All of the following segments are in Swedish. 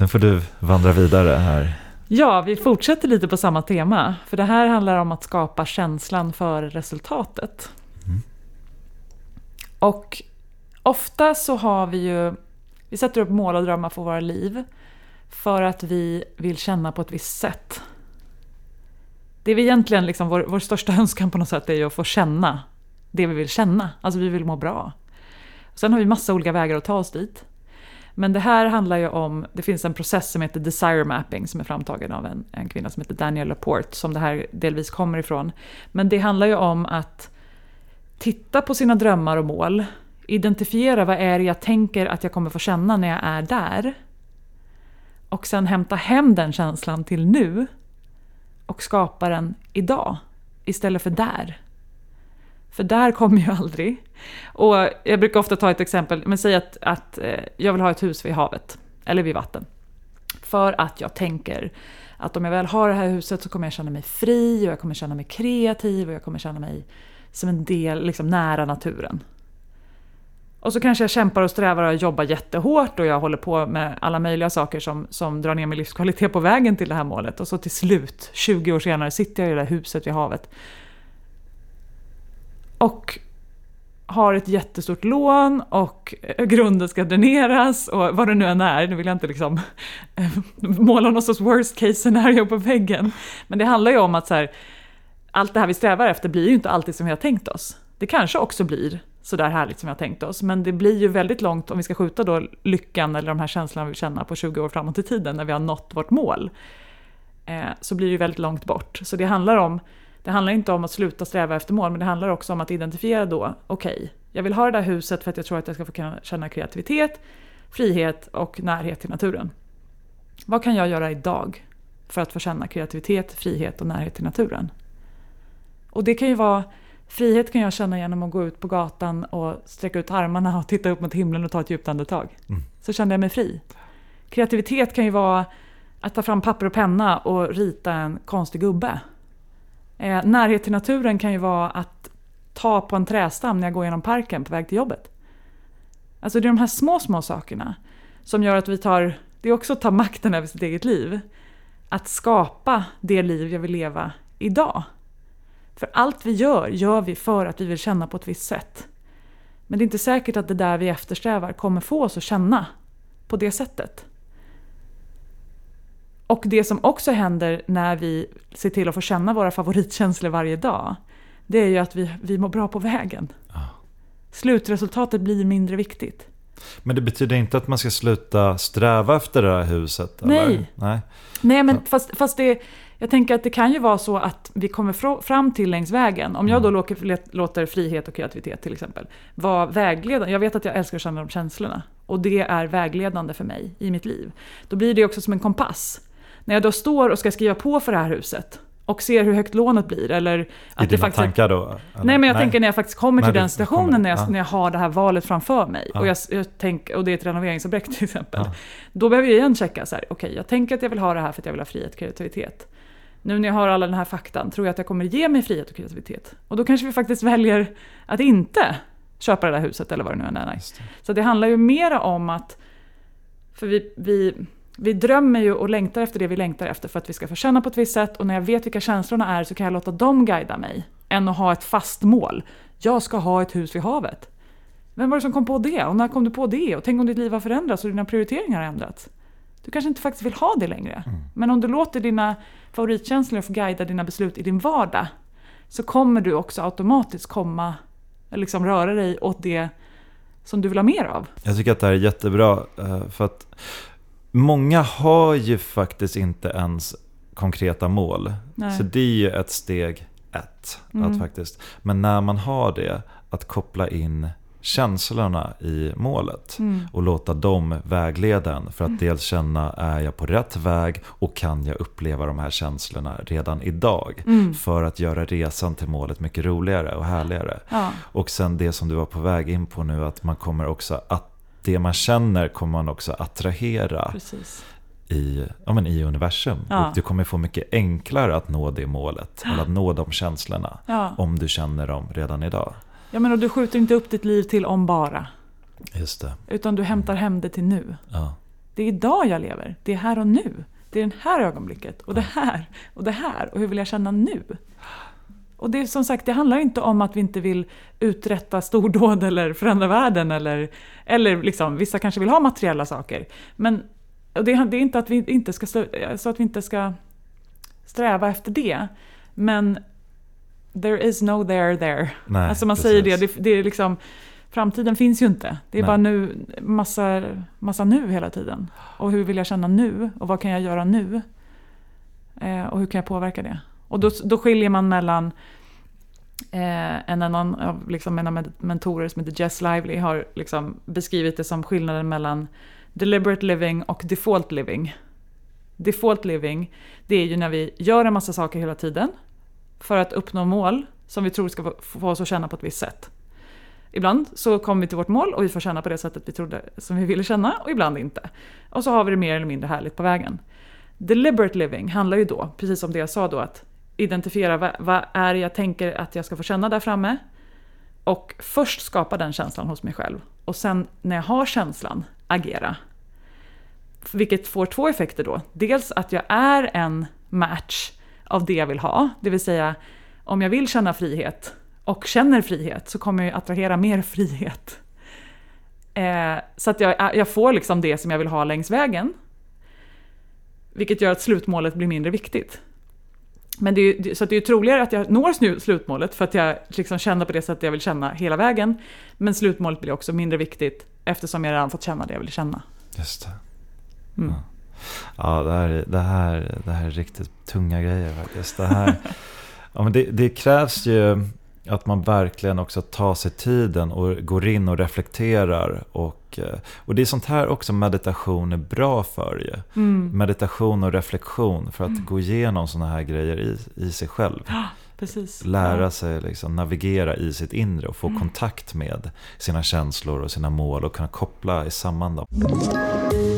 Nu får du vandra vidare här. Ja, vi fortsätter lite på samma tema. För det här handlar om att skapa känslan för resultatet. Mm. Och ofta så har vi ju, vi sätter upp mål och drömmar för våra liv. För att vi vill känna på ett visst sätt. Det är egentligen liksom vår, vår största önskan på något sätt är ju att få känna det vi vill känna. Alltså vi vill må bra. Sen har vi massa olika vägar att ta oss dit. Men det här handlar ju om, det finns en process som heter desire mapping som är framtagen av en, en kvinna som heter Daniel Laporte som det här delvis kommer ifrån. Men det handlar ju om att titta på sina drömmar och mål, identifiera vad är det jag tänker att jag kommer få känna när jag är där. Och sen hämta hem den känslan till nu och skapa den idag istället för där. För där kommer ju aldrig. Och jag brukar ofta ta ett exempel, men säg att, att eh, jag vill ha ett hus vid havet, eller vid vatten. För att jag tänker att om jag väl har det här huset så kommer jag känna mig fri och jag kommer känna mig kreativ och jag kommer känna mig som en del, liksom nära naturen. Och så kanske jag kämpar och strävar och jobbar jättehårt och jag håller på med alla möjliga saker som, som drar ner min livskvalitet på vägen till det här målet. Och så till slut, 20 år senare, sitter jag i det där huset vid havet och har ett jättestort lån och eh, grunden ska dräneras och vad det nu än är, nu vill jag inte liksom eh, måla någon sorts worst case scenario på väggen. Men det handlar ju om att så här, allt det här vi strävar efter blir ju inte alltid som vi har tänkt oss. Det kanske också blir sådär härligt som vi har tänkt oss, men det blir ju väldigt långt om vi ska skjuta då lyckan eller de här känslorna vi känner på 20 år framåt i tiden när vi har nått vårt mål. Eh, så blir det ju väldigt långt bort. Så det handlar om det handlar inte om att sluta sträva efter mål, men det handlar också om att identifiera då, okej, okay, jag vill ha det där huset för att jag tror att jag ska få känna kreativitet, frihet och närhet till naturen. Vad kan jag göra idag för att få känna kreativitet, frihet och närhet till naturen? Och det kan ju vara, frihet kan jag känna genom att gå ut på gatan och sträcka ut armarna och titta upp mot himlen och ta ett djupt andetag. Mm. Så kände jag mig fri. Kreativitet kan ju vara att ta fram papper och penna och rita en konstig gubbe. Eh, närhet till naturen kan ju vara att ta på en trästam när jag går genom parken på väg till jobbet. Alltså det är de här små, små sakerna som gör att vi tar, det är också att ta makten över sitt eget liv. Att skapa det liv jag vill leva idag. För allt vi gör, gör vi för att vi vill känna på ett visst sätt. Men det är inte säkert att det där vi eftersträvar kommer få oss att känna på det sättet. Och det som också händer när vi ser till att få känna våra favoritkänslor varje dag, det är ju att vi, vi mår bra på vägen. Ja. Slutresultatet blir mindre viktigt. Men det betyder inte att man ska sluta sträva efter det här huset? Eller? Nej. Nej. Nej, men fast, fast det, jag tänker att det kan ju vara så att vi kommer fram till längs vägen. Om jag då mm. låter, låter frihet och kreativitet till exempel vara vägledande. Jag vet att jag älskar att känna de känslorna. Och det är vägledande för mig i mitt liv. Då blir det också som en kompass. När jag då står och ska skriva på för det här huset och ser hur högt lånet blir. Eller att I dina faktiskt, tankar då? Eller? Nej, men jag nej. tänker när jag faktiskt kommer till nej, den situationen när jag, ja. när jag har det här valet framför mig. Ja. Och, jag, jag tänk, och det är ett renoveringsobjekt till exempel. Ja. Då behöver jag igen checka så här, okej, okay, jag tänker att jag vill ha det här för att jag vill ha frihet och kreativitet. Nu när jag har alla den här faktan, tror jag att jag kommer ge mig frihet och kreativitet? Och då kanske vi faktiskt väljer att inte köpa det där huset eller vad det nu än är. Så det handlar ju mera om att, för vi, vi vi drömmer ju och längtar efter det vi längtar efter för att vi ska få känna på ett visst sätt och när jag vet vilka känslorna är så kan jag låta dem guida mig. Än att ha ett fast mål. Jag ska ha ett hus vid havet. Vem var det som kom på det? Och när kom du på det? Och tänk om ditt liv har förändrats och dina prioriteringar har ändrats? Du kanske inte faktiskt vill ha det längre. Mm. Men om du låter dina favoritkänslor få guida dina beslut i din vardag så kommer du också automatiskt komma, liksom röra dig åt det som du vill ha mer av. Jag tycker att det här är jättebra. Eh, för att Många har ju faktiskt inte ens konkreta mål. Nej. Så det är ju ett steg ett. Mm. Att faktiskt, men när man har det, att koppla in känslorna i målet mm. och låta dem vägleda en för att mm. dels känna, är jag på rätt väg och kan jag uppleva de här känslorna redan idag? Mm. För att göra resan till målet mycket roligare och härligare. Ja. Och sen det som du var på väg in på nu, att man kommer också att det man känner kommer man också attrahera i, ja, men i universum. Ja. Och du kommer få mycket enklare att nå det målet, eller att nå de känslorna, ja. om du känner dem redan idag. Ja, men och du skjuter inte upp ditt liv till om bara. Just det. Utan du hämtar hem det till nu. Ja. Det Det är idag jag lever. Det är här och nu. Det är det här ögonblicket och det här och det här och hur vill jag känna nu? Och det som sagt, det handlar inte om att vi inte vill uträtta stordåd eller förändra världen eller, eller liksom, vissa kanske vill ha materiella saker. Men det, det är inte att vi inte ska, så att vi inte ska sträva efter det. Men there is no there there. Nej, alltså man precis. säger det, det, det är liksom Framtiden finns ju inte. Det är Nej. bara nu, massa, massa nu hela tiden. Och hur vill jag känna nu? Och vad kan jag göra nu? Eh, och hur kan jag påverka det? Och då, då skiljer man mellan eh, en annan av liksom mina mentorer som heter Jess Lively har liksom beskrivit det som skillnaden mellan deliberate living och default living. Default living, det är ju när vi gör en massa saker hela tiden för att uppnå mål som vi tror ska få oss att känna på ett visst sätt. Ibland så kommer vi till vårt mål och vi får känna på det sättet vi trodde som vi ville känna och ibland inte. Och så har vi det mer eller mindre härligt på vägen. Deliberate living handlar ju då, precis som det jag sa då, att identifiera vad, vad är jag tänker att jag ska få känna där framme. Och först skapa den känslan hos mig själv. Och sen när jag har känslan, agera. Vilket får två effekter då. Dels att jag är en match av det jag vill ha. Det vill säga, om jag vill känna frihet och känner frihet så kommer jag attrahera mer frihet. Eh, så att jag, jag får liksom det som jag vill ha längs vägen. Vilket gör att slutmålet blir mindre viktigt. Men det är, så det är troligare att jag når slutmålet för att jag liksom känner på det sättet jag vill känna hela vägen. Men slutmålet blir också mindre viktigt eftersom jag redan fått känna det jag vill känna. Just det. Mm. Ja, ja det, här, det, här, det här är riktigt tunga grejer faktiskt. Det, här, ja, men det, det krävs ju att man verkligen också tar sig tiden och går in och reflekterar. Och, eh, och det är sånt här också meditation är bra för ju. Mm. Meditation och reflektion för att mm. gå igenom såna här grejer i, i sig själv. Precis. Lära sig liksom navigera i sitt inre och få mm. kontakt med sina känslor och sina mål och kunna koppla samman dem.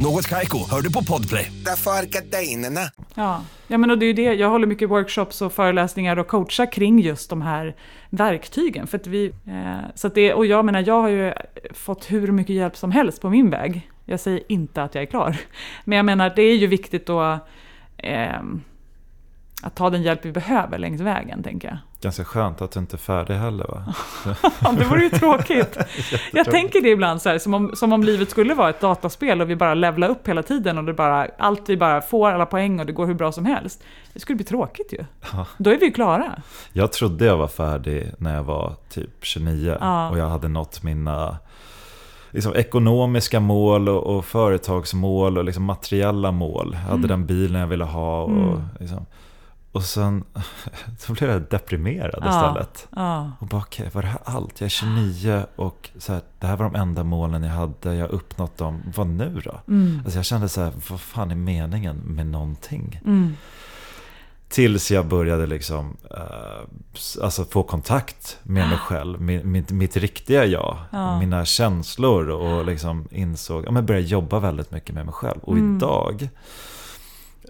Något kajko, hör du på podplay. Därför är gardinerna. Ja, ja men och det är det. Jag håller mycket workshops och föreläsningar och coachar kring just de här verktygen. För att vi, eh, så att det, och jag menar, jag har ju fått hur mycket hjälp som helst på min väg. Jag säger inte att jag är klar. Men jag menar, det är ju viktigt då eh, att ta den hjälp vi behöver längs vägen, tänker jag. Ganska skönt att du inte är färdig heller va? det vore ju tråkigt. jag tänker det ibland så här, som om, som om livet skulle vara ett dataspel och vi bara levlar upp hela tiden och det bara, allt vi bara får alla poäng och det går hur bra som helst. Det skulle bli tråkigt ju. Ja. Då är vi ju klara. Jag trodde jag var färdig när jag var typ 29 ja. och jag hade nått mina liksom, ekonomiska mål och, och företagsmål och liksom, materiella mål. Jag hade mm. den bilen jag ville ha. Och, mm. liksom, och sen så blev jag deprimerad ja, istället. Ja. Och bara, okej, okay, var det här allt? Jag är 29 och så här, det här var de enda målen jag hade. Jag har uppnått dem. Vad nu då? Mm. Alltså jag kände så här, vad fan är meningen med någonting? Mm. Tills jag började liksom, uh, alltså få kontakt med mig själv, med, mitt, mitt riktiga jag, ja. mina känslor och liksom insåg, ja men började jobba väldigt mycket med mig själv. Och mm. idag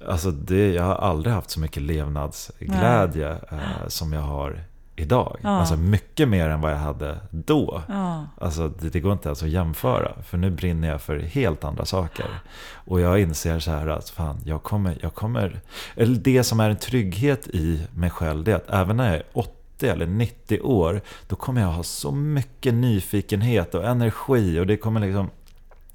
Alltså det, jag har aldrig haft så mycket levnadsglädje eh, som jag har idag. Ja. Alltså mycket mer än vad jag hade då. Ja. Alltså det, det, går inte ens att jämföra. För nu brinner jag för helt andra saker. Och jag inser så här att fan, jag kommer, jag kommer... Eller det som är en trygghet i mig själv, det är att även när jag är 80 eller 90 år, då kommer jag ha så mycket nyfikenhet och energi. Och det kommer liksom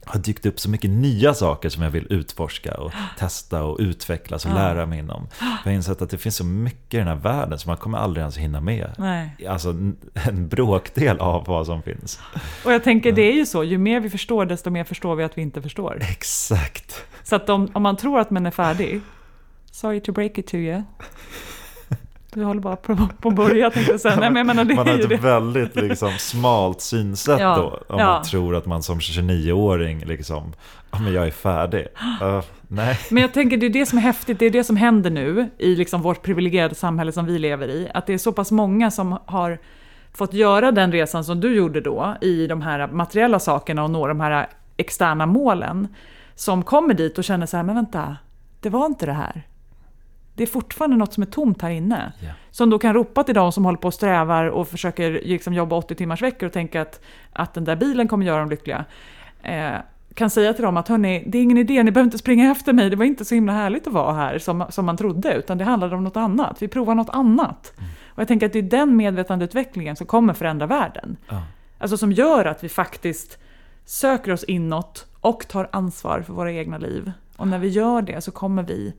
har dykt upp så mycket nya saker som jag vill utforska och testa och utvecklas och ja. lära mig inom. Jag har insett att det finns så mycket i den här världen som man kommer aldrig ens hinna med. Nej. Alltså en bråkdel av vad som finns. Och jag tänker det är ju så, ju mer vi förstår desto mer förstår vi att vi inte förstår. Exakt. Så att om, om man tror att man är färdig, sorry to break it to you, du håller bara på, på att börja tänkte jag säga. Nej, men jag menar, det man har ett det. väldigt liksom, smalt synsätt ja, då. Om ja. man tror att man som 29-åring liksom, men jag är färdig. Uh, Nej. Men jag tänker det är det som är häftigt, det är det som händer nu i liksom vårt privilegierade samhälle som vi lever i. Att det är så pass många som har fått göra den resan som du gjorde då i de här materiella sakerna och nå de här externa målen. Som kommer dit och känner så här, men vänta, det var inte det här. Det är fortfarande något som är tomt här inne. Yeah. Som då kan ropa till de som håller på och strävar och försöker liksom jobba 80 timmars veckor och tänka att, att den där bilen kommer göra dem lyckliga. Eh, kan säga till dem att hörni, det är ingen idé, ni behöver inte springa efter mig, det var inte så himla härligt att vara här som, som man trodde, utan det handlade om något annat. Vi provar något annat. Mm. Och jag tänker att det är den medvetandeutvecklingen som kommer förändra världen. Ja. Alltså som gör att vi faktiskt söker oss inåt och tar ansvar för våra egna liv. Och när vi gör det så kommer vi,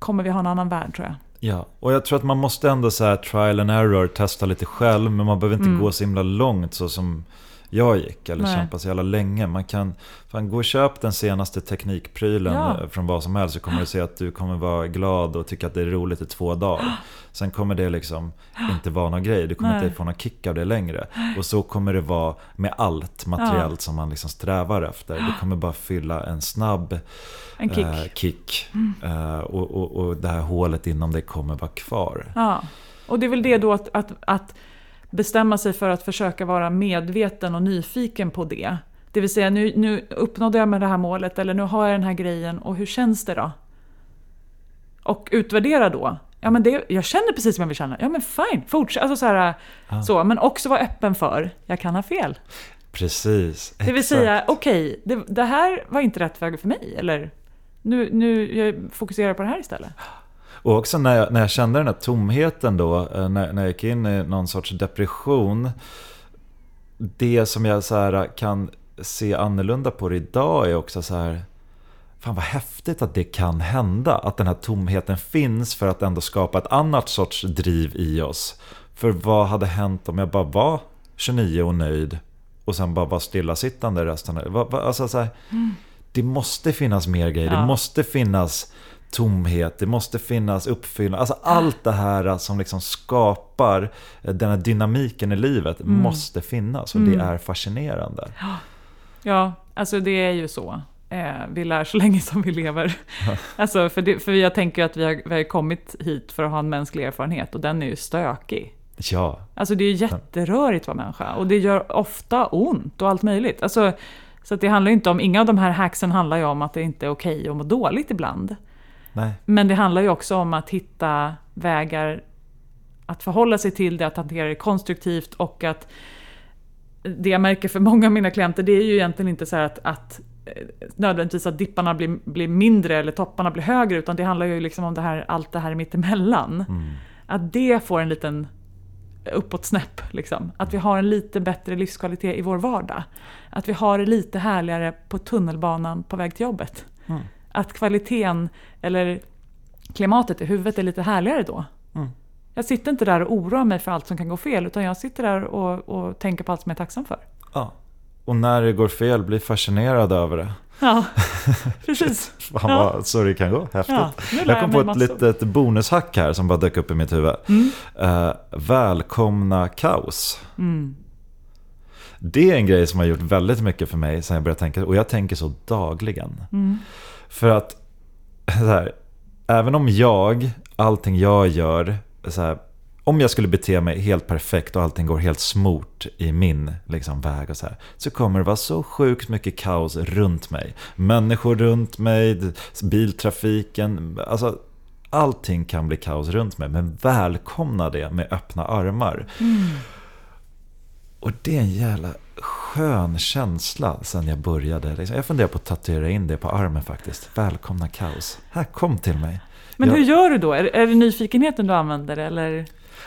kommer vi ha en annan värld tror jag. Ja, och jag tror att man måste ändå så trial and error, testa lite själv, men man behöver inte Mm. gå så himla långt så som jag gick, eller Nej. kämpa så jävla länge. Man kan fan, gå och köpa den senaste teknikprylen Ja. eh, från vad som helst så kommer du se att du kommer vara glad och tycka att det är roligt i två dagar. Sen kommer det liksom inte vara någon grej, du kommer Nej. inte få någon kick av det längre. Och så kommer det vara med allt materiellt som man liksom strävar efter. Det kommer bara fylla en snabb En kick. eh, kick. Eh, och, och, och det här hålet inom det kommer vara kvar. Ja. Och det är väl det då att, att, att bestämma sig för att försöka vara medveten och nyfiken på det. Det vill säga, nu, nu uppnådde jag med det här målet, eller nu har jag den här grejen, och hur känns det då? Och utvärdera då. Ja, men det, jag känner precis som jag vill känna. Ja, men fine, fortsätt. Alltså så, här, så, men också vara öppen för, jag kan ha fel. Precis. Det vill exakt. säga, okej, det, det här var inte rätt väg för mig, eller nu, nu jag fokuserar på det här istället. Och också när jag, när jag kände den här tomheten då, eh, när, när jag gick in i någon sorts depression. Det som jag så här kan se annorlunda på det idag är också så här. Fan vad häftigt att det kan hända. Att den här tomheten finns för att ändå skapa ett annat sorts driv i oss. För vad hade hänt om jag bara var 29 och nöjd och sen bara var stillasittande resten av alltså så här, Det måste finnas mer grejer. Ja. Det måste finnas tomhet. Det måste finnas uppfyllnad. Alltså allt det här som liksom skapar eh, den här dynamiken i livet måste finnas. Och det är fascinerande. Ja, alltså det är ju så. Eh, vi lär så länge som vi lever. alltså för, det, för jag tänker att vi har, vi har kommit hit för att ha en mänsklig erfarenhet och den är ju stökig. Ja, Alltså det är ju jätterörigt att vara människa och det gör ofta ont och allt möjligt. Alltså, så det handlar inte om, inga av de här hacksen handlar ju om att det inte är okej att må dåligt ibland. Nej. Men det handlar ju också om att hitta vägar att förhålla sig till det, att hantera det konstruktivt och att det jag märker för många av mina klienter det är ju egentligen inte så att, att eh, nödvändigtvis att dipparna blir, blir mindre eller topparna blir högre utan det handlar ju liksom om det här, allt det här mittemellan. Att det får en liten uppåt-snäpp. Liksom. Att vi har en lite bättre livskvalitet i vår vardag. Att vi har det lite härligare på tunnelbanan på väg till jobbet. Att kvaliteten eller klimatet i huvudet är lite härligare då. Jag sitter inte där och oroar mig för allt som kan gå fel utan jag sitter där och, och tänker på allt som jag är tacksam för. Ja. Och när det går fel, bli fascinerad över det. Ja, precis. Fan Ja. vad så det kan gå, häftigt. Ja, jag kom på ett massor. litet bonushack här som bara dök upp i mitt huvud. Mm. Eh, välkomna kaos. Det är en grej som har gjort väldigt mycket för mig sen jag började tänka, och jag tänker så dagligen. Mm. För att, så här, även om jag, allting jag gör, så här, om jag skulle bete mig helt perfekt och allting går helt smort i min liksom, väg och så här, så kommer det vara så sjukt mycket kaos runt mig. Människor runt mig, biltrafiken, alltså allting kan bli kaos runt mig. Men välkomna det med öppna armar. Och det är en jävla skön känsla sen jag började. Liksom, Jag funderar på att tatuera in det på armen faktiskt. Välkomna kaos. Här, kom till mig. Men Jag- hur gör du då? Är, är det nyfikenheten du använder eller?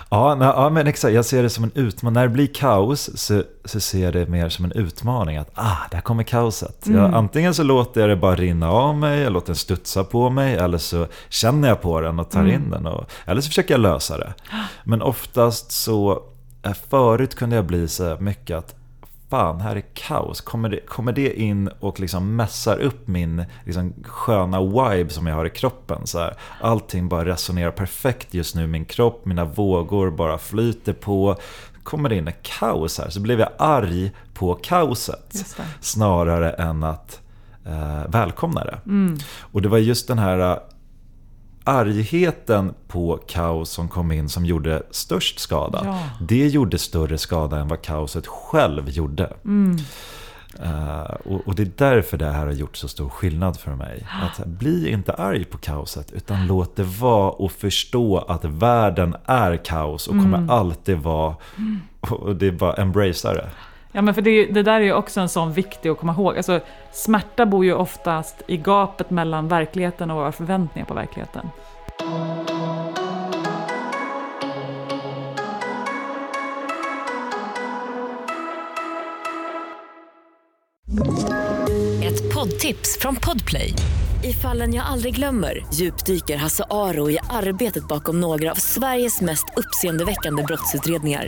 Ja, nej, ja, men exakt. Jag ser det som en utmaning. När det blir kaos så, så ser jag det mer som en utmaning. Att ah, där kommer kaoset. Jag, antingen så låter jag det bara rinna av mig, jag låter den studsa på mig. Eller så känner jag på den och tar in den. Och, eller så försöker jag lösa det. Men oftast så, förut kunde jag bli så mycket att Fan, här är kaos. Kommer det, kommer det in och liksom mässar upp min liksom, sköna vibe som jag har i kroppen? Så här, allting bara resonerar perfekt just nu. Min kropp, mina vågor bara flyter på. Kommer det in ett kaos här så blev jag arg på kaoset. Det. Snarare än att eh, välkomnare. Mm. Och det var just den här eh, argheten på kaos som kom in som gjorde störst skada. Ja. Det gjorde större skada än vad kaoset själv gjorde. Mm. Uh, och, och, det är därför det här har gjort så stor skillnad för mig. Att bli inte arg på kaoset, utan låt det vara och förstå att världen är kaos och kommer mm. alltid vara. Och det är bara embracea det. Ja, men för det, det, där är ju också en sån viktig att komma ihåg. Alltså, smärta bor ju oftast i gapet mellan verkligheten och våra förväntningar på verkligheten. Ett poddtips från Podplay. I fallen jag aldrig glömmer djupdyker Hasse Aro i arbetet bakom några av Sveriges mest uppseendeväckande brottsutredningar